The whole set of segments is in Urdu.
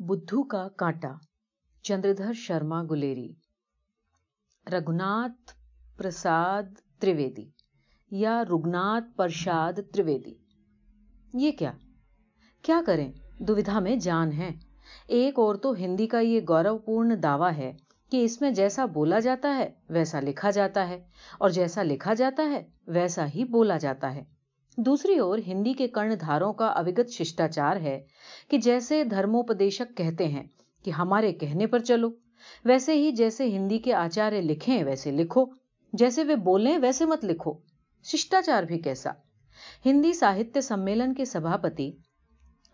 بدھو کا کانٹا چندردھر شرما گلیری رگناتھ پرساد ترویدی یا رگناتھ پرشاد ترویدی یہ کیا کیا کریں دھا میں جان ہے ایک اور تو ہندی کا یہ گورو پورن دعویٰ ہے کہ اس میں جیسا بولا جاتا ہے ویسا لکھا جاتا ہے اور جیسا لکھا جاتا ہے ویسا ہی بولا جاتا ہے دوسری اور ہندی کے کرن دھاروں کا اوگت شاچار ہے کہ جیسے دھرموپدیشک کہتے ہیں کہ ہمارے کہنے پر چلو، ویسے ہی جیسے ہندی کے آچاریہ لکھیں ویسے لکھو، جیسے وہ بولیں ویسے مت لکھو۔ شاچار بھی کیسا؟ ہندی ساہتیہ سمیلن کے سبھاپتی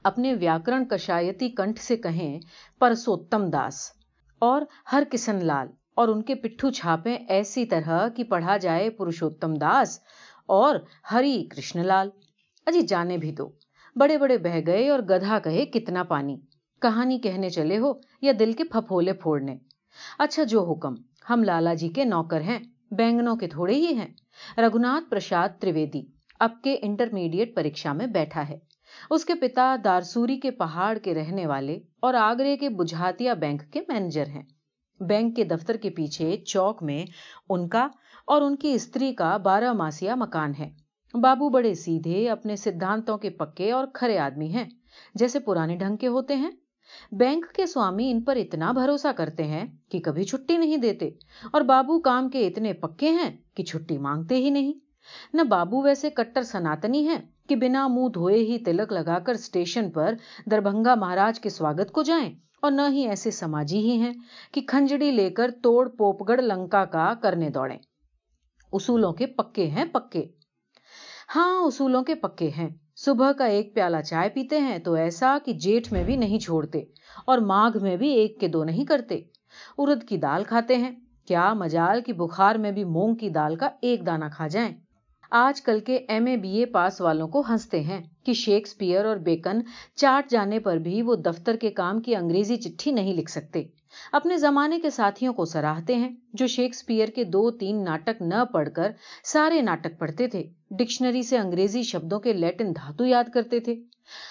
اپنے ویاکرن کشایتی کنٹھ سے کہیں پرسوتم داس اور ہر کسن لال اور ان کے پٹھو چھاپیں ایسی طرح کہ پڑھا جائے پروشوتم داس اور ہری کرشن لال اجی جانے بھی دو۔ بڑے بڑے بہہ گئے اور گدھا کہے، کتنا پانی۔ کہانی کہنے چلے ہو یا دل کے پھپھولے پھوڑنے۔ اچھا جو حکم۔ ہم لالا جی کے نوکر ہیں، بینگنوں کے تھوڑے ہی ہیں۔ رگھوناتھ پرساد ترویدی اب کے انٹرمیڈیٹ پریشا میں بیٹھا ہے۔ اس کے پتا دارسوری کے پہاڑ کے رہنے والے اور آگرے کے بجھاتیا بینک کے مینیجر ہیں۔ بینک کے دفتر کے پیچھے چوک میں ان کا اور ان کی استری کا بارہ ماسیا مکان ہے۔ بابو بڑے سیدھے اپنے سدھانتوں کے پکے اور کھرے آدمی ہیں، جیسے پرانے ڈھنگ کے ہوتے ہیں۔ بینک کے سوامی ان پر اتنا بھروسہ کرتے ہیں کہ کبھی چھٹی نہیں دیتے، اور بابو کام کے اتنے پکے ہیں کہ چھٹی مانگتے ہی نہیں۔ نہ بابو ویسے کٹر سناتنی ہیں کہ بنا منہ دھوئے ہی تلک لگا کر اسٹیشن پر دربھنگا مہاراج کے سواگت کو جائیں، اور نہ ہی ایسے سماجی ہی ہیں کہ کھنجڑی لے کر توڑ پوپگڑ لنکا کا کرنے دوڑیں۔ اصولوں کے پکے ہیں، پکے۔ ہاں اصولوں کے پکے ہیں۔ صبح کا ایک پیالہ چائے پیتے ہیں تو ایسا کہ جیٹھ میں بھی نہیں چھوڑتے اور ماگھ میں بھی ایک کے دو نہیں کرتے۔ ارد کی دال کھاتے ہیں۔ کیا مجال کی بخار میں بھی مونگ کی دال کا ایک دانہ کھا جائیں؟ آج کل کے ایم اے بی اے پاس والوں کو ہنستے ہیں کہ شیکسپیئر اور بیکن چاٹ جانے پر بھی وہ دفتر کے کام کی انگریزی چٹھی نہیں لکھ سکتے۔ اپنے زمانے کے ساتھیوں کو سراہتے ہیں جو شیکسپیئر کے دو تین ناٹک نہ پڑھ کر سارے ناٹک پڑھتے تھے۔ ڈکشنری سے انگریزی شبدوں کے لیٹن دھاتو یاد کرتے تھے۔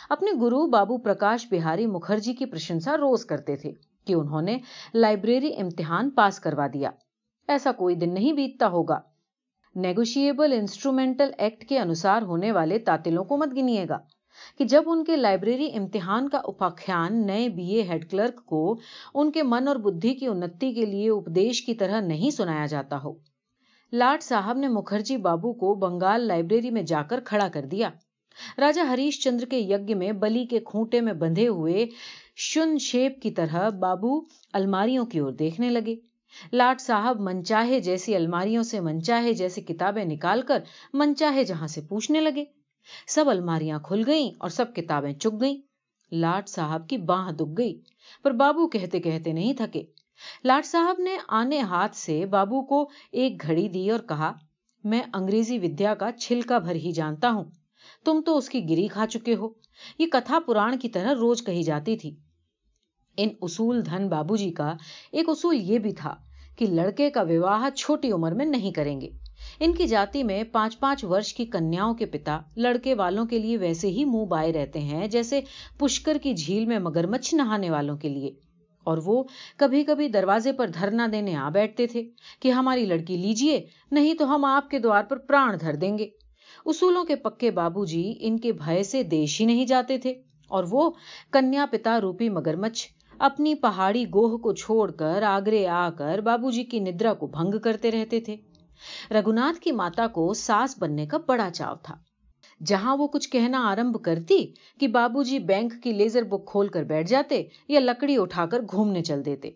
اپنے گرو بابو پرکاش بہاری مکھرجی کی پرشنسا روز کرتے تھے کہ انہوں نے لائبریری امتحان پاس کروا دیا۔ ایسا کوئی دن نہیں بیتتا ہوگا۔ نیگوشیبل انسٹرومینٹل ایکٹ کے انوسار ہونے والے تاتلوں کو مت گنیے گا۔ کہ جب ان کے لائبریری امتحان کا اپاخیان نئے بی اے ہیڈ کلرک کو ان کے من اور بدھی کی انتی کے لیے اپدیش کی طرح نہیں سنایا جاتا ہو۔ لاٹ صاحب نے مکھرجی بابو کو بنگال لائبریری میں جا کر کھڑا کر دیا۔ راجا ہریش چندر کے یج میں بلی کے کھوٹے میں بندھے ہوئے شن شیپ کی طرح بابو الماریوں کی اور دیکھنے لگے۔ لاٹ صاحب منچاہے جیسی الماریوں سے منچاہے جیسی کتابیں نکال کر منچاہے جہاں سے پوچھنے لگے۔ سب الماریاں کھل گئیں اور سب کتابیں چک گئیں۔ لاٹ صاحب کی باہ دک گئی، پر بابو کہتے کہتے نہیں تھکے۔ لاٹ صاحب نے آنے ہاتھ سے بابو کو ایک گھڑی دی اور کہا، میں انگریزی ودیا کا چھلکا بھر ہی جانتا ہوں۔ تم تو اس کی گری کھا چکے ہو۔ یہ کتھا پران کی طرح روز کہی جاتی تھی۔ ان اصول دھن بابو جی کا ایک اصول یہ بھی تھا کہ لڑکے کا وواہ چھوٹی عمر میں نہیں کریں گے۔ ان کی جاتی میں پانچ پانچ ورش کی کنیاؤں کے پتا لڑکے والوں کے لیے ویسے ہی منہ بائے رہتے ہیں جیسے پشکر کی جھیل میں مگرمچھ نہانے والوں کے لیے۔ اور وہ کبھی کبھی دروازے پر دھرنا دینے آ بیٹھتے تھے کہ ہماری لڑکی لیجیے نہیں تو ہم آپ کے دوار پر پران دھر دیں گے۔ اصولوں کے پکے بابو جی ان کے بھائے سے دیش ہی نہیں جاتے تھے۔ اور وہ کنیا پتا روپی مگرمچھ اپنی پہاڑی گوہ کو چھوڑ کر آگرے آ کر بابو جی کی ندرا کو بھنگ کرتے رہتے تھے۔ رگناتھ کی ماتا کو ساس بننے کا بڑا چاو تھا۔ جہاں وہ کچھ کہنا آرمبھ کرتی کہ بابو جی بینک کی لیزر بک کھول کر بیٹھ جاتے یا لکڑی اٹھا کر گھومنے چل دیتے۔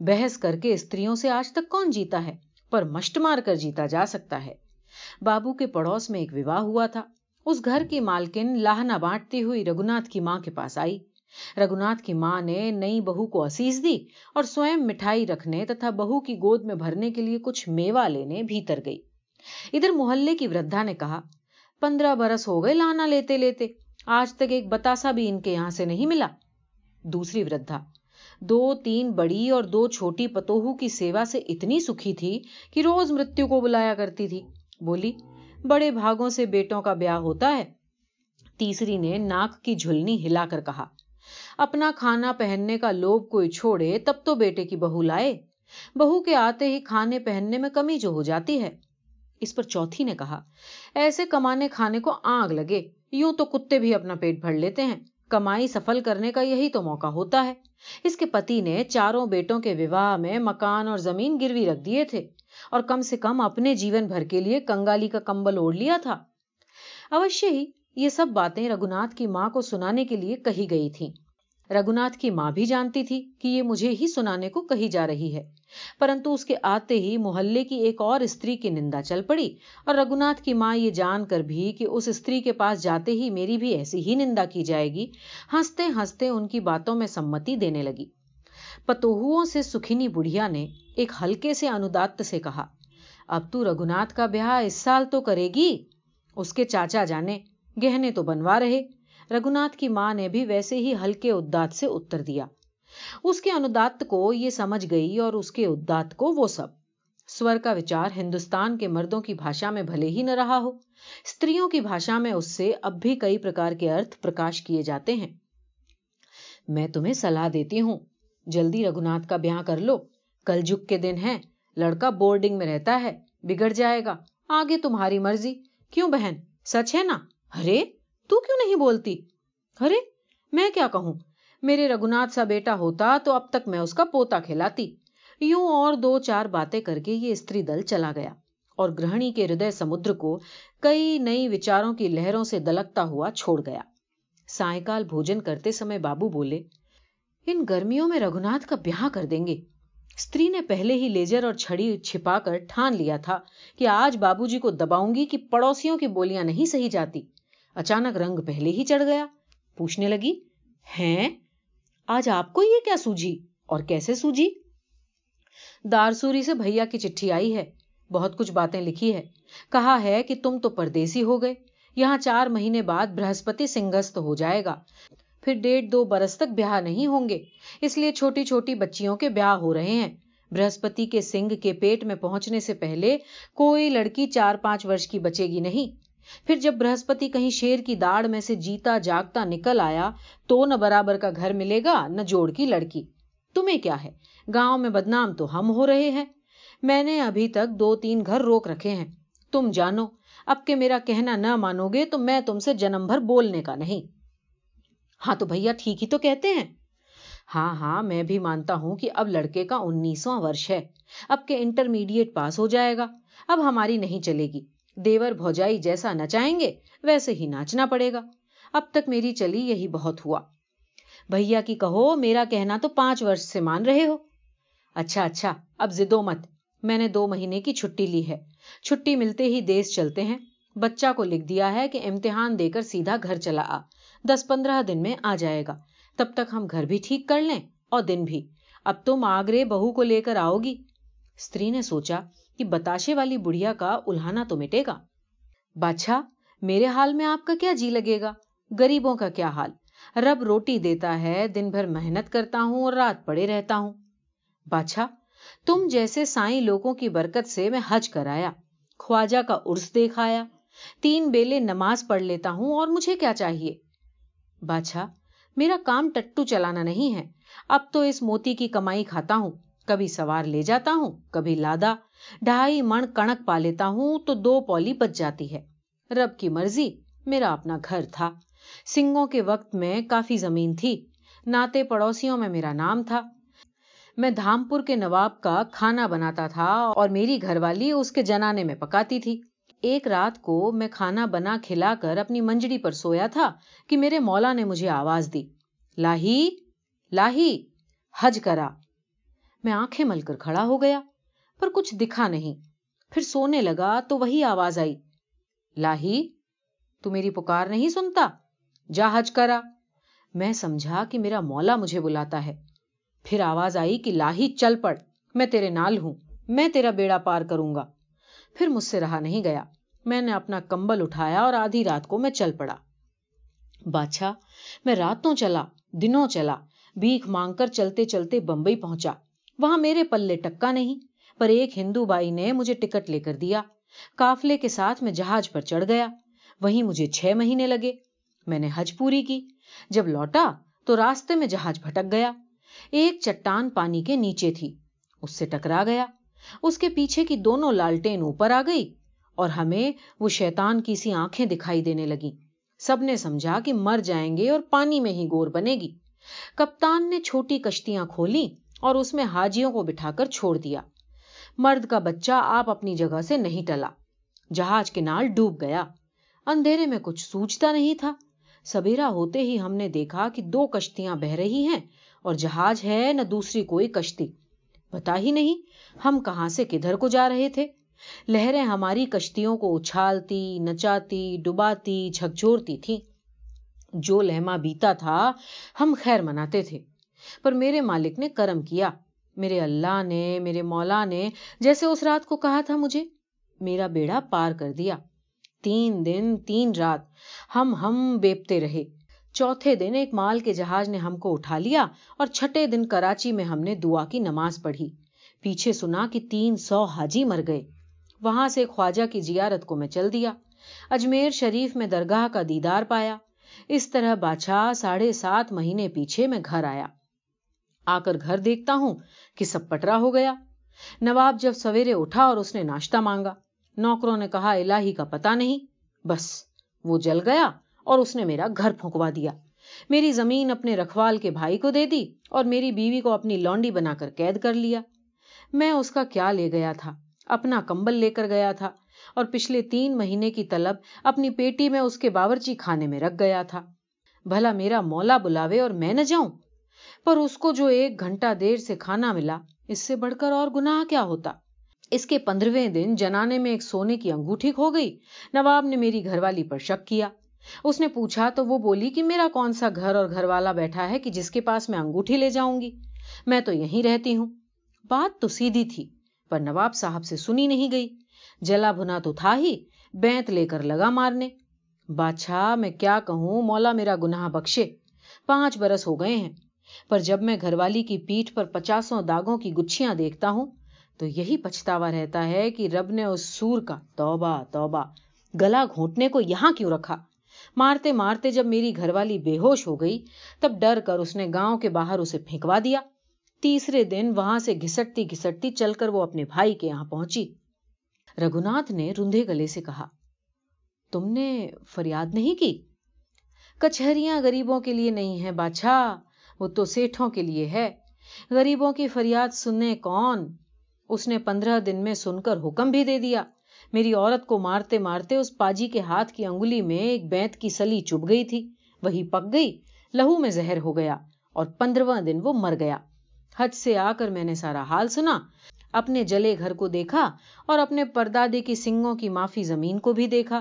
بحث کر کے استریوں سے آج تک کون جیتا ہے؟ پر مشٹ مار کر جیتا جا سکتا ہے۔ بابو کے پڑوس میں ایک وواہ ہوا تھا۔ اس گھر کی مالکن لاہنا بانٹتی ہوئی رگناتھ کی ماں کے پاس آئی۔ رگناتھ کی ماں نے نئی بہو کو اسیس دی اور سوئم مٹھائی رکھنے تتھا بہو کی گود میں بھرنے کے لیے کچھ میوہ لینے بھیتر گئی۔ ادھر محلے کی ودھا نے کہا، پندرہ برس ہو گئے لانا لیتے لیتے، آج تک ایک بتاسا بھی ان کے یہاں سے نہیں ملا۔ دوسری ودھا دو تین بڑی اور دو چھوٹی پتوہو کی سیوا سے اتنی سکھی تھی کہ روز مرتو کو بلایا کرتی تھی۔ بولی، بڑے بھاگوں سے بیٹوں کا بیاہ ہوتا ہے۔ تیسری نے ناک کی جھلنی ہلا کر کہا اپنا کھانا پہننے کا لوب کوئی چھوڑے، تب تو بیٹے کی بہو لائے۔ بہو کے آتے ہی کھانے پہننے میں کمی جو ہو جاتی ہے۔ اس پر چوتھی نے کہا، ایسے کمانے کھانے کو آگ لگے، یوں تو کتے بھی اپنا پیٹ بھر لیتے ہیں۔ کمائی سفل کرنے کا یہی تو موقع ہوتا ہے۔ اس کے پتی نے چاروں بیٹوں کے وواہ میں مکان اور زمین گروی رکھ دیے تھے۔ اور کم سے کم اپنے جیون بھر کے لیے کنگالی کا کمبل اوڑھ لیا تھا۔ اوشی ہی یہ سب باتیں رگناتھ کی ماں کو سنانے کے لیے کہی گئی تھی رگناتھ کی ماں بھی جانتی تھی کہ یہ مجھے ہی سنانے کو کہی جا رہی ہے۔ پرنتو اس کے آتے ہی محلے کی ایک اور استری کی نندا چل پڑی اور رگناتھ کی ماں یہ جان کر بھی کہ اس استری کے پاس جاتے ہی میری بھی ایسی ہی نندا کی جائے گی۔ ہنستے ہنستے ان کی باتوں میں سمتی دینے لگی۔ پتوہوں سے سکھنی بڑھیا نے ایک ہلکے سے انودات سے کہا، اب تو رگناتھ کا بیاہ اس سال تو کرے گی۔ اس کے چاچا جانے، گہنے تو بنوا رہے۔ رگناتھ کی ماں نے بھی ویسے ہی ہلکے ادات سے اتر دیا۔ اس کے انودات کو یہ سمجھ گئی اور اس کے ادات کو وہ سب۔ سور کا وچار ہندوستان کے مردوں کی بھاشا میں بھلے ہی نہ رہا ہو۔ استریوں کی بھاشا میں اس سے اب بھی کئی پرکار کے ارتھ پرکاش کیے جاتے ہیں۔ میں تمہیں سلاح دیتی ہوں۔ جلدی رگناتھ کا بیاہ کر لو۔ کل جگ کے دن ہے۔ لڑکا بورڈنگ میں رہتا ہے۔ بگڑ جائے گا۔ آگے تمہاری مرضی۔ کیوں بہن؟ سچ ہے نا؟ ارے! تو کیوں نہیں بولتی؟ ارے، میں کیا کہوں؟ میرے رگناتھ سا بیٹا ہوتا تو اب تک میں اس کا پوتا کھلاتی۔ یوں اور دو چار باتیں کر کے یہ استری دل چلا گیا اور گرہنی کے ہردے سمدر کو کئی نئی وچاروں کی لہروں سے دلکتا ہوا چھوڑ گیا۔ سائیکال بھوجن کرتے سمے بابو بولے، ان گرمیوں میں رگناتھ کا بیاہ کر دیں گے۔ استری نے پہلے ہی لیجر اور چھڑی چھپا کر ٹھان لیا تھا کہ آج بابو جی کو دباؤں گی کہ پڑوسیوں کی بولیاں نہیں سہی جاتی۔ اچانک رنگ پہلے ہی چڑھ گیا۔ پوچھنے لگی، ہیں، آج آپ کو یہ کیا سوجھی اور کیسے سوجھی دارسوری سے بھیا کی چٹھی آئی ہے، بہت کچھ باتیں لکھی ہے۔ کہا ہے کہ تم تو پردیسی ہو گئے، یہاں چار مہینے بعد برہسپتی سنگست ہو جائے گا۔ پھر ڈیڑھ دو برس تک بیاہ نہیں ہوں گے، اس لیے چھوٹی چھوٹی بچیوں کے بیاہ ہو رہے ہیں۔ برہسپتی کے سنگ کے پیٹ میں پہنچنے سے پہلے کوئی لڑکی چار پانچ ورش کی بچے گی نہیں۔ پھر جب برہسپتی کہیں شیر کی داڑ میں سے جیتا جاگتا نکل آیا تو نہ برابر کا گھر ملے گا نہ جوڑ کی لڑکی۔ تمہیں کیا ہے؟ گاؤں میں بدنام تو ہم ہو رہے ہیں۔ میں نے ابھی تک دو تین گھر روک رکھے ہیں۔ تم جانو، اب کے میرا کہنا نہ مانو گے تو میں تم سے جنم بھر بولنے کا نہیں۔ ہاں تو بھیا، ٹھیک ہی تو کہتے ہیں۔ ہاں ہاں میں بھی مانتا ہوں کہ اب لڑکے کا انیسواں ورش ہے۔ اب کے انٹرمیڈیٹ پاس ہو جائے گا۔ اب ہماری نہیں چلے گی۔ دیور بھوجائی جیسا نچائیں گے، ویسے ہی ناچنا پڑے گا۔ اب تک میری چلی یہی بہت ہوا۔ بھیا کی کہو، میرا کہنا تو پانچ ورش سے مان رہے ہو۔ اچھا اچھا اب زدو مت۔ میں نے دو مہینے کی چھٹی لی ہے۔ چھٹی ملتے ہی دیس چلتے ہیں۔ بچہ کو لکھ دیا ہے کہ امتحان دے کر سیدھا گھر چلا آ۔ دس پندرہ دن میں آ جائے گا۔ تب تک ہم گھر بھی ٹھیک کر لیں اور دن بھی۔ اب تم آگرے بہو کو لے کر آؤ گی۔ استری نے سوچا کہ بتاشے والی بڑھیا کا الہانا تو مٹے گا۔ بادشاہ، میرے حال میں آپ کا کیا جی لگے گا؟ گریبوں کا کیا حال؟ رب روٹی دیتا ہے، دن بھر محنت کرتا ہوں اور رات پڑے رہتا ہوں۔ بادشاہ، تم جیسے سائیں لوگوں کی برکت سے میں حج کرایا، خواجہ کا عرس دیکھایا تین بیلے نماز پڑھ لیتا ہوں اور مجھے کیا چاہیے؟ بادشاہ، میرا کام ٹٹو چلانا نہیں ہے، اب تو اس موتی کی کمائی کھاتا ہوں۔ کبھی سوار لے جاتا ہوں، کبھی لادا، ڈھائی من کنک پا لیتا ہوں تو دو پولی بچ جاتی ہے۔ رب کی مرضی، میرا اپنا گھر تھا۔ سنگوں کے وقت میں کافی زمین تھی۔ ناتے پڑوسیوں میں میرا نام تھا۔ میں دھامپور کے نواب کا کھانا بناتا تھا اور میری گھر والی اس کے جنانے میں پکاتی تھی۔ ایک رات کو میں کھانا بنا کھلا کر اپنی منجڑی پر سویا تھا کہ میرے مولا نے مجھے آواز دی، لاہی لاہی، حج کرا۔ میں آنکھیں مل کر کھڑا ہو گیا، پر کچھ دکھا نہیں۔ پھر سونے لگا تو وہی آواز آئی۔ لاہی، تو میری پکار نہیں سنتا؟ جا حج کرا۔ میں سمجھا کہ میرا مولا مجھے بلاتا ہے۔ پھر آواز آئی کہ لاہی، چل پڑ، میں تیرے نال ہوں، میں تیرا بیڑا پار کروں گا۔ پھر مجھ سے رہا نہیں گیا۔ میں نے اپنا کمبل اٹھایا اور آدھی رات کو میں چل پڑا۔ بادشاہ، میں راتوں چلا، دنوں چلا بھیک مانگ کر چلتے چلتے بمبئی پہنچا۔ وہاں میرے پلے ٹکا نہیں، پر ایک ہندو بائی نے مجھے ٹکٹ لے کر دیا۔ کافلے کے ساتھ میں جہاز پر چڑھ گیا۔ وہیں مجھے چھ مہینے لگے۔ میں نے حج پوری کی۔ جب لوٹا تو راستے میں جہاز بھٹک گیا۔ ایک چٹان پانی کے نیچے تھی۔ اس سے ٹکرا گیا۔ اس کے پیچھے کی دونوں لالٹین اوپر آ گئی اور ہمیں وہ شیطان کی سی آنکھیں دکھائی دینے لگی سب نے سمجھا کہ مر جائیں گے اور پانی میں ہی گور بنے گی۔ کپتان نے چھوٹی کشتیاں کھولی۔ اور اس میں حاجیوں کو بٹھا کر چھوڑ دیا۔ مرد کا بچہ آپ اپنی جگہ سے نہیں ٹلا۔ جہاز کے نال ڈوب گیا۔ اندھیرے میں کچھ سوچتا نہیں تھا۔ سبیرا ہوتے ہی ہم نے دیکھا کہ دو کشتیاں بہ رہی ہیں اور جہاز ہے نہ دوسری کوئی کشتی۔ بتا ہی نہیں ہم کہاں سے کدھر کو جا رہے تھے۔ لہریں ہماری کشتیوں کو اچھالتی، نچاتی، ڈباتی، جھکجھورتی تھی جو لہما بیتا تھا ہم خیر مناتے تھے۔ پر میرے مالک نے کرم کیا۔ میرے اللہ نے، میرے مولا نے جیسے اس رات کو کہا تھا مجھے، میرا بیڑا پار کر دیا۔ تین دن، تین رات ہم ہم بیپتے رہے۔ چوتھے دن ایک مال کے جہاز نے ہم کو اٹھا لیا اور چھٹے دن کراچی میں ہم نے دعا کی نماز پڑھی۔ پیچھے سنا کہ تین سو حاجی مر گئے۔ وہاں سے خواجہ کی زیارت کو میں چل دیا۔ اجمیر شریف میں درگاہ کا دیدار پایا۔ اس طرح بادشاہ ساڑھے سات مہینے پیچھے میں گھر آیا۔ آ کر گھر دیکھتا ہوں کہ سب پٹرا ہو گیا۔ نواب جب سویرے اٹھا اور اس نے ناشتہ مانگا، نوکروں نے کہا، الہی کا پتا نہیں۔ بس، وہ جل گیا اور اس نے میرا گھر پھونکوا دیا۔ میری زمین اپنے رکھوال کے بھائی کو دے دی اور میری بیوی کو اپنی لونڈی بنا کر قید کر لیا۔ میں اس کا کیا لے گیا تھا؟ اپنا کمبل لے کر گیا تھا اور پچھلے تین مہینے کی طلب اپنی پیٹی میں اس کے باورچی کھانے میں رکھ گیا تھا۔ بھلا میرا مولا بلاوے اور میں نہ جاؤں؟ پر اس کو جو ایک گھنٹہ دیر سے کھانا ملا، اس سے بڑھ کر اور گناہ کیا ہوتا؟ اس کے پندرہویں دن جنانے میں ایک سونے کی انگوٹھی کھو گئی۔ نواب نے میری گھر والی پر شک کیا۔ اس نے پوچھا تو وہ بولی کہ میرا کون سا گھر اور گھر والا بیٹھا ہے کہ جس کے پاس میں انگوٹھی لے جاؤں گی؟ میں تو یہیں رہتی ہوں۔ بات تو سیدھی تھی، پر نواب صاحب سے سنی نہیں گئی۔ جلا بھنا تو تھا ہی، بینت لے کر لگا مارنے۔ بادشاہ، میں کیا کہوں، مولا میرا گناہ بخشے۔ پانچ برس ہو گئے ہیں۔ پر جب میں گھر والی کی پیٹھ پر پچاسوں داغوں کی گچھیاں دیکھتا ہوں، تو یہی پچھتاوا رہتا ہے کہ رب نے اس سور کا توبہ توبہ، گلا گھونٹنے کو یہاں کیوں رکھا؟ مارتے مارتے جب میری گھر والی بے ہوش ہو گئی، تب ڈر کر اس نے گاؤں کے باہر اسے پھینکوا دیا۔ تیسرے دن وہاں سے گھسٹتی گھسٹتی چل کر وہ اپنے بھائی کے یہاں پہنچی۔ رگناتھ نے رندے گلے سے کہا، تم نے فریاد نہیں کی؟ کچہریاں غریبوں کے لیے نہیں ہے بادشاہ! وہ تو سیٹھوں کے لیے ہے۔ غریبوں کی فریاد سننے کون؟ اس نے پندرہ دن میں سن کر حکم بھی دے دیا۔ میری عورت کو مارتے مارتے اس پاجی کے ہاتھ کی انگلی میں ایک بینت کی سلی چپ گئی تھی۔ وہی پک گئی، لہو میں زہر ہو گیا اور پندرواں دن وہ مر گیا۔ حج سے آ کر میں نے سارا حال سنا۔ اپنے جلے گھر کو دیکھا اور اپنے پردادے کی سنگوں کی معافی زمین کو بھی دیکھا۔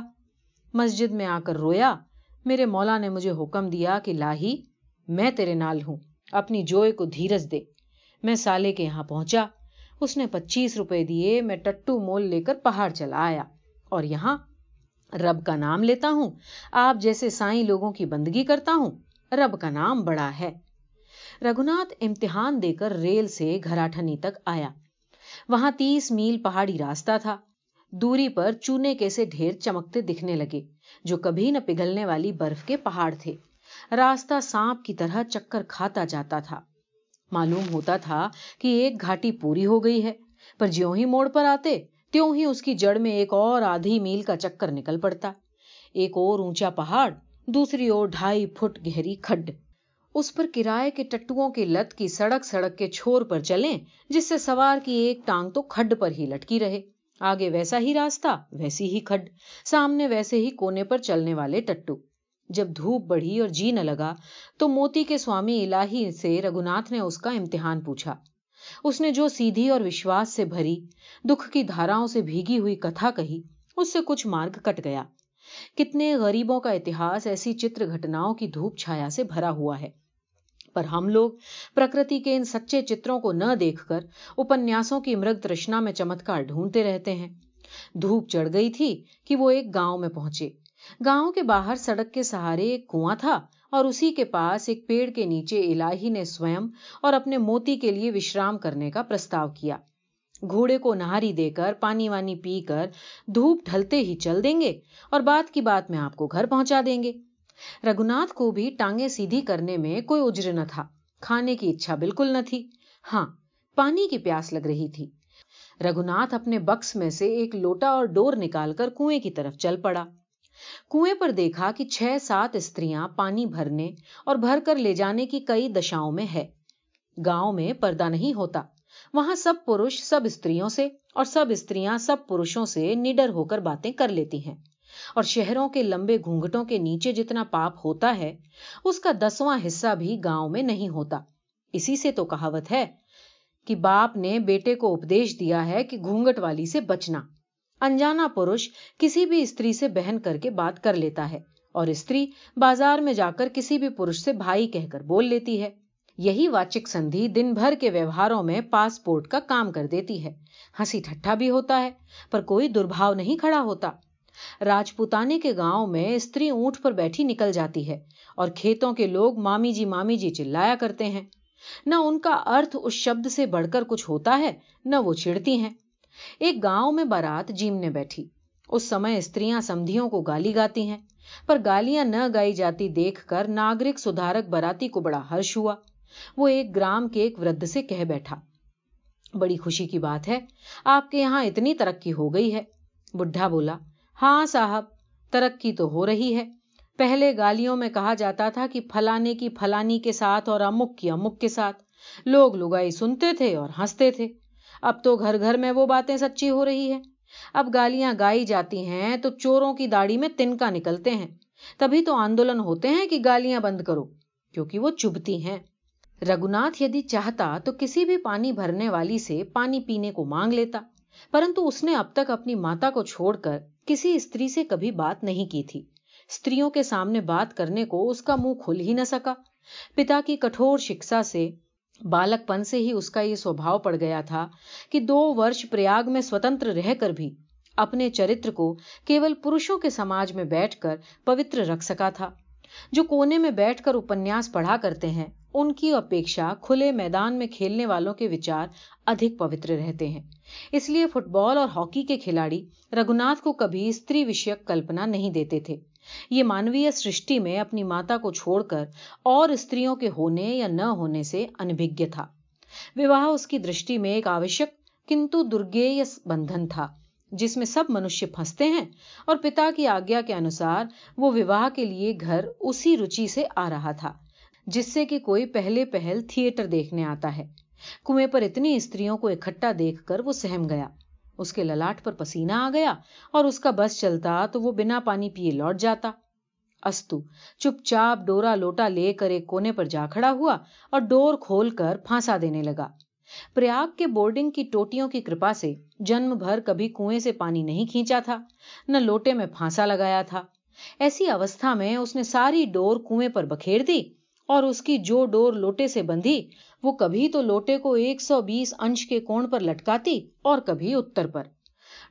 مسجد میں آ کر رویا۔ میرے مولا نے مجھے حکم دیا کہ لاہی میں تیرے نال ہوں، اپنی جوئے کو دھیرج دے۔ میں سالے کے یہاں پہنچا، اس نے پچیس روپے دیے، میں ٹٹو مول لے کر پہاڑ چلا آیا۔ اور یہاں رب کا نام لیتا ہوں، آپ جیسے سائیں لوگوں کی بندگی کرتا ہوں، رب کا نام بڑا ہے۔ رگناتھ امتحان دے کر ریل سے گھراٹھنی تک آیا۔ وہاں تیس میل پہاڑی راستہ تھا۔ دوری پر چونے کے سے ڈھیر چمکتے دکھنے لگے، جو کبھی نہ پگھلنے والی برف کے پہاڑ تھے۔ راستہ سانپ کی طرح چکر کھاتا جاتا تھا۔ معلوم ہوتا تھا کہ ایک گھاٹی پوری ہو گئی ہے، پر جیوں ہی موڑ پر آتے، تیوں ہی اس کی جڑ میں ایک اور آدھی میل کا چکر نکل پڑتا۔ ایک اور اونچا پہاڑ، دوسری اور ڈھائی فٹ گہری کھڈ۔ اس پر کرائے کے ٹٹوؤں کی لت کی سڑک سڑک کے چھور پر چلیں، جس سے سوار کی ایک ٹانگ تو کھڈ پر ہی لٹکی رہے۔ آگے ویسا ہی راستہ، ویسی ہی کھڈ۔ سامنے ویسے ہی کونے پر چلنے والے ٹٹو۔ جب دھوپ بڑھی اور جی نہ لگا تو موتی کے سوامی الہی سے رگناتھ نے اس کا امتحان پوچھا۔ اس نے جو سیدھی اور وشواس سے بھری، دکھ کی دھاراؤں سے بھیگی ہوئی کتھا کہی، اس سے کچھ مارگ کٹ گیا۔ کتنے غریبوں کا اتہاس ایسی چتر گھٹناؤں کی دھوپ چھایا سے بھرا ہوا ہے۔ پر ہم لوگ پرکرتی کے ان سچے چتروں کو نہ دیکھ کر اپنیاسوں کی مرگ ترشنا میں چمتکار ڈھونڈتے رہتے ہیں۔ دھوپ چڑھ گئی تھی کہ وہ ایک گاؤں میں پہنچے۔ گاؤں کے باہر سڑک کے سہارے ایک کنواں تھا اور اسی کے پاس ایک پیڑ کے نیچے الہی نے سوئم اور اپنے موتی کے لیے وشرام کرنے کا پرستاو کیا۔ گھوڑے کو نہاری دے کر پانی وانی پی کر دھوپ ڈھلتے ہی چل دیں گے اور بات کی بات میں آپ کو گھر پہنچا دیں گے۔ رگناتھ کو بھی ٹانگیں سیدھی کرنے میں کوئی اجر نہ تھا۔ کھانے کی اچھا بالکل نہ تھی۔ ہاں پانی کی پیاس لگ رہی تھی۔ رگناتھ اپنے بکس میں سے ایک لوٹا اور ڈور نکال کر کنویں کی طرف چل پڑا۔ کنویں پر دیکھا کہ چھ سات استریاں پانی بھرنے اور بھر کر لے جانے کی کئی دشاؤں میں ہے۔ گاؤں میں پردہ نہیں ہوتا۔ وہاں سب پروش سب استریوں سے اور سب استریاں سب پروشوں سے نڈر ہو کر باتیں کر لیتی ہیں۔ اور شہروں کے لمبے گھونگٹوں کے نیچے جتنا پاپ ہوتا ہے، اس کا دسواں حصہ بھی گاؤں میں نہیں ہوتا۔ اسی سے تو کہاوت ہے کہ باپ نے بیٹے کو اپدیش دیا ہے کہ گھونگٹ والی سے بچنا۔ انجانا پروش کسی بھی استری سے بہن کر کے بات کر لیتا ہے اور استری بازار میں جا کر کسی بھی پروش سے بھائی کہہ کر بول لیتی ہے۔ یہی واچک سندھی دن بھر کے ویوہاروں میں پاسپورٹ کا کام کر دیتی ہے۔ ہنسی ٹھٹھا بھی ہوتا ہے، پر کوئی دربھاؤ نہیں کھڑا ہوتا۔ راجپوتانے کے گاؤں میں استری اونٹ پر بیٹھی نکل جاتی ہے اور کھیتوں کے لوگ مامی جی مامی جی چلایا کرتے ہیں۔ نہ ان کا ارتھ اس شبد سے بڑھ کر کچھ ہوتا ہے، نہ وہ چڑتی ہیں۔ ایک گاؤں میں بارات جیمنے بیٹھی۔ اس سمے استریاں سمدھیوں کو گالی گاتی ہیں، پر گالیاں نہ گائی جاتی دیکھ کر ناگرک سدھارک براتی کو بڑا ہرش ہوا۔ وہ ایک گرام کے ایک ودھ سے کہہ بیٹھا۔ بڑی خوشی کی بات ہے، آپ کے یہاں اتنی ترقی ہو گئی ہے۔ بڈھا بولا ہاں صاحب، ترقی تو ہو رہی ہے۔ پہلے گالیوں میں کہا جاتا تھا کہ فلانے کی فلانی کے ساتھ اور امک کی امک کے ساتھ۔ لوگ لگائی سنتے تھے اور ہنستے تھے۔ اب تو گھر گھر میں وہ باتیں سچی ہو رہی ہے اب گالیاں گائی جاتی ہیں تو چوروں کی داڑھی میں تنکا نکلتے ہیں۔ تبھی تو آندولن ہوتے ہیں کہ گالیاں بند کرو، کیونکہ وہ چبھتی ہیں۔ رگوناتھ یدی چاہتا تو کسی بھی پانی بھرنے والی سے پانی پینے کو مانگ لیتا، پرنتو اس نے اب تک اپنی ماتا کو چھوڑ کر کسی استری سے کبھی بات نہیں کی تھی۔ استریوں کے سامنے بات کرنے کو اس کا منہ کھل ہی نہ سکا۔ پتا کی کٹھور شکشا سے بالک پن سے ہی اس کا یہ سوبھاؤ پڑ گیا تھا کہ دو ورش پریاگ میں سوتنتر رہ کر بھی اپنے چرتر کو کیول پروشوں کے سماج میں بیٹھ کر پوتر رکھ سکا تھا جو کونے میں بیٹھ کر اپنیاس پڑھا کرتے ہیں ان کی اپیکشا کھلے میدان میں کھیلنے والوں کے وچار ادھک پوتر رہتے ہیں اس لیے فٹ بال اور ہاکی کے کھلاڑی رگناتھ کو کبھی استری وشیک کلپنا نہیں دیتے تھے یہ مانوی سرشٹی میں اپنی ماتا کو چھوڑ کر اور استریوں کے ہونے یا نہ ہونے سے انبھجیہ تھا۔ وواہ، اس کی درشٹی میں ایک آوشیک کنتو درگے بندھن تھا، جس میں سب منشی پھنستے ہیں اور پتا کی آگیا کے انوسار وہ وواہ کے لیے گھر اسی روچی سے آ رہا تھا، جس سے کہ کوئی پہلے پہل تھیٹر دیکھنے آتا ہے۔ کنویں پر اتنی استریوں کو اکٹھا دیکھ کر وہ سہم گیا۔ اس کے للاٹ پر پسینہ آ گیا اور اس کا بس چلتا تو وہ بنا پانی پیے لوٹ جاتا۔ استو، چپ چاپ ڈورا لوٹا لے کر ایک کونے پر جا کھڑا ہوا اور ڈور کھول کر پھانسا دینے لگا۔ پریاگ کے بورڈنگ کی ٹوٹیوں کی کرپا سے جنم بھر کبھی کنویں سے پانی نہیں کھینچا تھا، نہ لوٹے میں پھانسا لگایا تھا۔ ایسی اوستھا میں اس نے ساری ڈور کنویں پر بکھیر دی۔ اور اس کی جو ڈور لوٹے سے بندھی، وہ کبھی تو لوٹے کو ایک سو بیس انش کے کون پر لٹکاتی اور کبھی اتر پر۔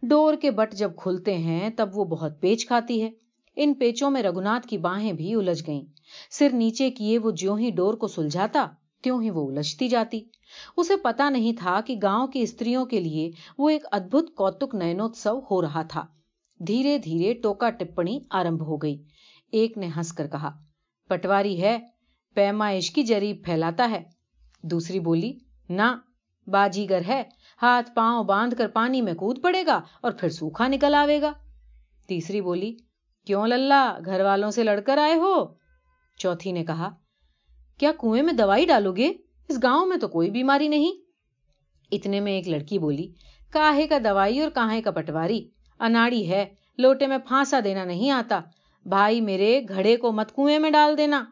ڈور کے بٹ جب کھلتے ہیں، تب وہ بہت پیچ کھاتی ہے۔ ان پیچوں میں رگونات کی باہیں بھی الجھ گئیں۔ سر نیچے کیے وہ جو ہی ڈور کو سلجھاتا، تیوں ہی وہ الجھتی جاتی۔ اسے پتا نہیں تھا کہ گاؤں کی استریوں کے لیے وہ ایک ادبت کوتک نینوتسو ہو رہا تھا۔ دھیرے دھیرے ٹوکا ٹپنی آرمب ہو گئی۔ ایک نے ہنس کر کہا، پٹواری ہے پیمائش کی جریب پھیلاتا ہے۔ دوسری بولی، نہ، باجیگر ہے، ہاتھ پاؤں باندھ کر پانی میں کود پڑے گا اور پھر سوکھا نکل آئے گا۔ تیسری بولی، کیوں للہ، گھر والوں سے لڑ کر آئے ہو؟ چوتھی نے کہا، کیا کنویں میں دوائی ڈالو گے؟ اس گاؤں میں تو کوئی بیماری نہیں۔ اتنے میں ایک لڑکی بولی، کاہے کا دوائی اور کاہے کا پٹواری، اناڑی ہے، لوٹے میں پھانسا دینا نہیں آتا۔ بھائی میرے، گھڑے کو مت کنویں میں ڈال دینا۔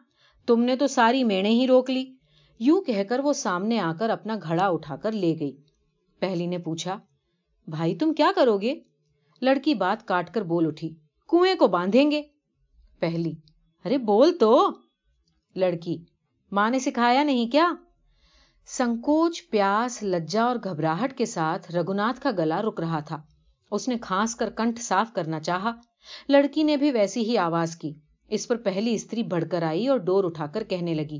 تم نے تو ساری میڑیں ہی روک لی۔ یوں کہہ کر وہ سامنے آ کر اپنا گھڑا اٹھا کر لے گئی۔ پہلی نے پوچھا، بھائی، تم کیا کرو گے؟ لڑکی بات کاٹ کر بول اٹھی، کنویں کو باندھیں گے؟ پہلی، ارے، بول تو! لڑکی، ماں نے سکھایا نہیں کیا؟ سنکوچ، پیاس، لجا اور گھبراہٹ کے ساتھ رگناتھ کا گلا رک رہا تھا۔ اس نے کھانس کر کنٹھ صاف کرنا چاہا۔ لڑکی نے بھی ویسی ہی آواز کی اس پر پہلی استری بڑھ کر آئی اور ڈور اٹھا کر کہنے لگی،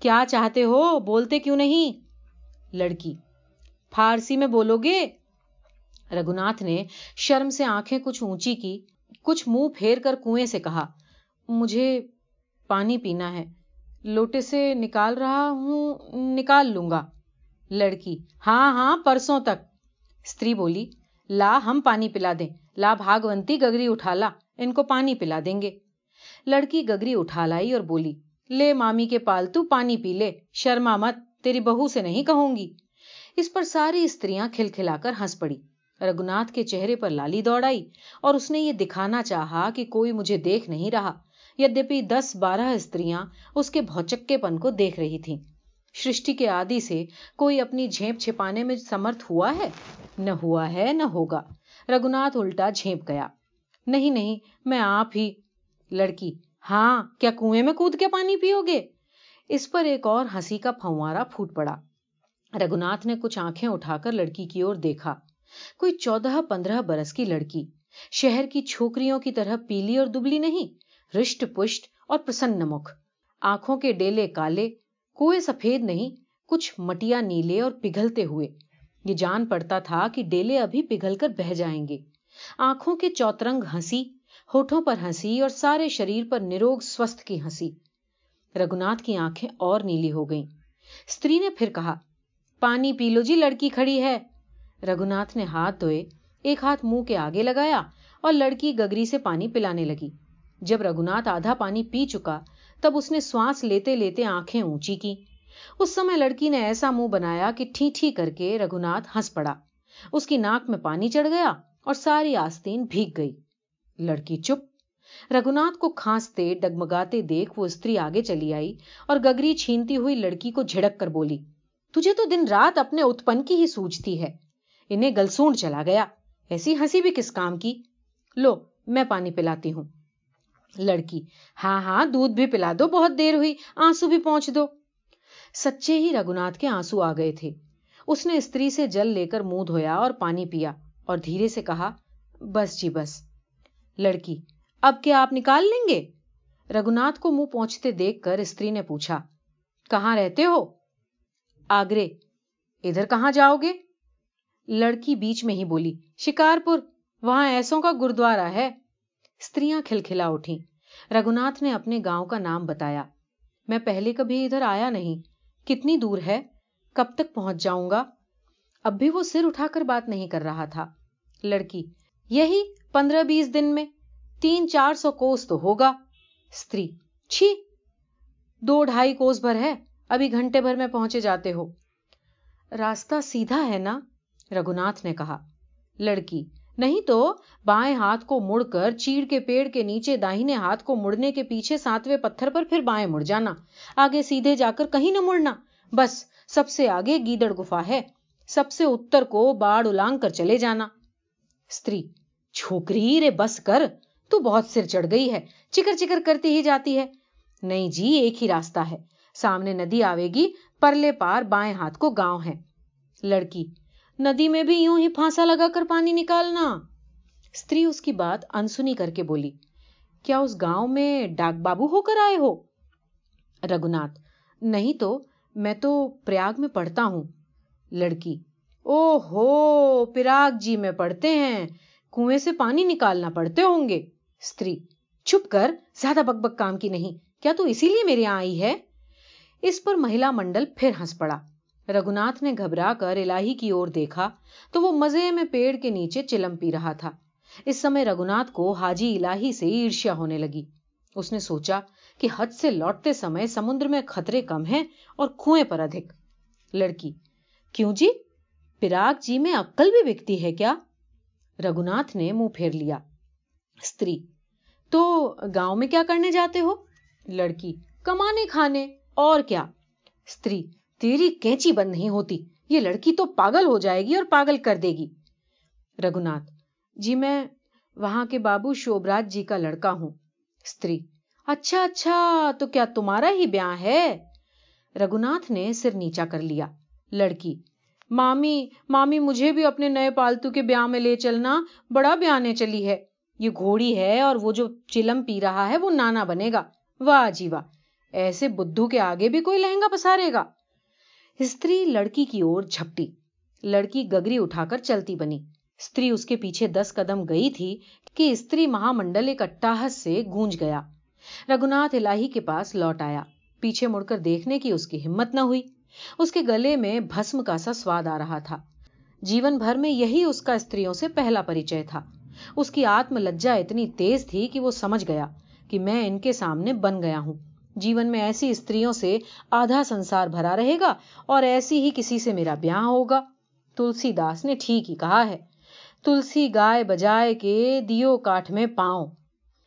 کیا چاہتے ہو؟ بولتے کیوں نہیں؟ لڑکی، فارسی میں بولو گے؟ رگوناتھ نے شرم سے آنکھیں کچھ اونچی کی، کچھ منہ پھیر کر کنویں سے کہا، مجھے پانی پینا ہے، لوٹے سے نکال رہا ہوں، نکال لوں گا۔ لڑکی ہاں ہاں پرسوں تک۔ استری بولی، لا، ہم پانی پلا دیں، لا، بھاگونتی گگری اٹھا لا ان کو پانی پلا دیں گے۔ لڑکی گگری اٹھا لائی اور بولی، لے مامی کے پالتو پانی پی لے، شرما مت، تیری بہو سے نہیں کہوں گی. اس پر ساری استریاں کھل کھلا کر ہنس پڑی۔ رگناتھ کے چہرے پر لالی دوڑائی اور اس نے یہ دکھانا چاہا کہ کوئی مجھے دیکھ نہیں رہا۔ یدپی دس بارہ استریاں اس کے بھوچکے پن کو دیکھ رہی تھیں۔ سرشٹی کے آدی سے کوئی اپنی جھیپ چھپانے میں سمرتھ ہوا ہے؟ نہ ہوا ہے، نہ ہوگا۔ رگناتھ الٹا جھیپ گیا۔ نہیں نہیں، میں آپ ہی لڑکی ہاں کیا کنویں میں کود کے پانی پیو گے؟ اس پر ایک اور ہنسی کا پھوارا پھوٹ پڑا۔ رگناتھ نے کچھ آنکھیں اٹھا کر لڑکی کی اور دیکھا۔ کوئی چودہ پندرہ برس کی لڑکی۔ شہر کی چھوکریوں کی طرح پیلی اور دبلی نہیں، رشٹ پشٹ اور پرسن مکھ آنکھوں کے ڈیلے کالے کوئی سفید نہیں، کچھ مٹیا نیلے اور پگھلتے ہوئے۔ یہ جان پڑتا تھا کہ ڈیلے ابھی پگھل کر بہ جائیں گے۔ آنکھوں کے چوترنگ ہنسی ہوٹھوں پر ہنسی اور سارے شریر پر نروگ سوستھ کی ہنسی۔ رگناتھ کی آنکھیں اور نیلی ہو گئیں۔ استری نے پھر کہا، پانی پی لو جی لڑکی کھڑی ہے رگناتھ نے ہاتھ دھوئے، ایک ہاتھ منہ کے آگے لگایا اور لڑکی گگری سے پانی پلانے لگی۔ جب رگناتھ آدھا پانی پی چکا، تب اس نے سواس لیتے لیتے آنکھیں اونچی کی اس سمے لڑکی نے ایسا منہ بنایا کہ ٹھی ٹھی کر کے رگناتھ ہنس پڑا۔ اس کی ناک میں پانی چڑھ گیا اور ساری آستین بھیگ گئی۔ لڑکی چپ۔ رگناتھ کو کھانستے، ڈگمگاتے دیکھ وہ استری آگے چلی آئی اور گگری چھینتی ہوئی لڑکی کو جھڑک کر بولی، تجھے تو دن رات اپنے اتپن کی ہی سوچتی ہے۔ انہیں گلسونڈ چلا گیا۔ ایسی ہنسی بھی کس کام کی؟ لو، میں پانی پلاتی ہوں۔ لڑکی ہاں ہاں دودھ بھی پلا دو، بہت دیر ہوئی، آنسو بھی پہنچ دو۔ سچے ہی رگناتھ کے آنسو آ گئے تھے۔ اس نے استری سے جل لے کر منہ دھویا اور پانی پیا اور دھیرے سے کہا، بس جی بس۔ لڑکی، اب کیا آپ نکال لیں گے؟ رگناتھ کو منہ پہنچتے دیکھ کر استری نے پوچھا، کہاں رہتے ہو؟ آگرے، ادھر کہاں جاؤ گے؟ لڑکی بیچ میں ہی بولی شکار پور وہاں ایسوں کا گردوارا ہے۔ استریاں کھلکھلا اٹھی رگناتھ نے اپنے گاؤں کا نام بتایا، میں پہلے کبھی ادھر آیا نہیں۔ کتنی دور ہے؟ کب تک پہنچ جاؤں گا؟ اب بھی وہ سر اٹھا کر بات نہیں کر رہا تھا۔ لڑکی، یہی پندرہ بیس دن میں تین چار سو کوس تو ہوگا۔ استری چھی، دو ڈھائی کوس بھر ہے، ابھی گھنٹے بھر میں پہنچے جاتے ہو۔ راستہ سیدھا ہے نا؟ رگناتھ نے کہا۔ لڑکی، نہیں تو بائیں ہاتھ کو مڑ کر چیڑ کے پیڑ کے نیچے داہنے ہاتھ کو مڑنے کے پیچھے ساتویں پتھر پر پھر بائیں مڑ جانا۔ آگے سیدھے جا کر کہیں نہ مڑنا۔ بس، سب سے آگے گیدڑ گفا ہے۔ سب سے اتر کو باڑ الانگ کر چلے جانا۔ استری چھوکری رے بس کر، تو بہت سر چڑھ گئی ہے، چکر چکر کرتی ہی جاتی ہے۔ نہیں جی ایک ہی راستہ ہے۔ سامنے ندی آوے گی، پرلے پار بائیں ہاتھ کو گاؤں ہے۔ لڑکی، ندی میں بھی یوں ہی پھانسا لگا کر پانی نکالنا۔ استری اس کی بات انسنی کر کے بولی، کیا اس گاؤں میں ڈاک بابو ہو کر آئے ہو؟ رگناتھ نہیں تو میں تو پریاگ میں پڑھتا ہوں۔ لڑکی او ہو پراگ جی میں پڑھتے ہیں۔ کنویں سے پانی نکالنا پڑتے ہوں گے۔ استری چھپ کر، زیادہ بک بک کام کی نہیں۔ کیا تو اسی لیے میرے یہاں آئی ہے؟ اس پر مہیلا منڈل پھر ہنس پڑا۔ رگناتھ نے گھبرا کر الہی کی اور دیکھا تو وہ مزے میں پیڑ کے نیچے چلم پی رہا تھا۔ اس سمے رگناتھ کو حاجی الہی سے عرشیا ہونے لگی۔ اس نے سوچا کہ حد سے لوٹتے سمے سمندر میں خطرے کم ہیں اور کنویں پر ادھک۔ لڑکی، کیوں جی؟ پراگ جی میں عقل بھی بکتی ہے کیا؟ رگناتھ نے منہ پھیر لیا۔ استری تو گاؤں میں کیا کرنے جاتے ہو؟ لڑکی، کمانے کھانے، اور کیا؟ استری تیری کینچی بند نہیں ہوتی، یہ لڑکی تو پاگل ہو جائے گی اور پاگل کر دے گی۔ رگناتھ جی میں وہاں کے بابو شوبراج جی کا لڑکا ہوں۔ استری اچھا اچھا تو کیا تمہارا ہی بیاہ ہے؟ رگناتھ نے سر نیچا کر لیا۔ لڑکی مامی مامی مجھے بھی اپنے نئے پالتو کے بیاہ میں لے چلنا بڑا بیانے چلی ہے۔ یہ گھوڑی ہے اور وہ جو چلم پی رہا ہے وہ نانا بنے گا۔ واہ جی واہ، ایسے بدھو کے آگے بھی کوئی لہنگا پسارے گا۔ استری لڑکی کی اور جھپٹی۔ لڑکی گگری اٹھا کر چلتی بنی۔ استری اس کے پیچھے دس قدم گئی تھی کہ استری مہا منڈل ایک اٹاہس سے گونج گیا۔ رگناتھ الہی کے پاس لوٹ آیا۔ پیچھے مڑ کر دیکھنے کی اس کی ہمت نہ ہوئی۔ اس کے گلے میں بھسم کا سا سواد آ رہا تھا۔ جیون بھر میں یہی اس کا استریوں سے پہلا پریچے تھا۔ اس کی آتم لجا اتنی تیز تھی کہ وہ سمجھ گیا کہ میں ان کے سامنے بن گیا ہوں۔ جیون میں ایسی استریوں سے آدھا سنسار بھرا رہے گا اور ایسی ہی کسی سے میرا بیاہ ہوگا۔ تلسی داس نے ٹھیک ہی کہا ہے۔ تلسی گائے بجائے کے دیو کاٹ میں پاؤں۔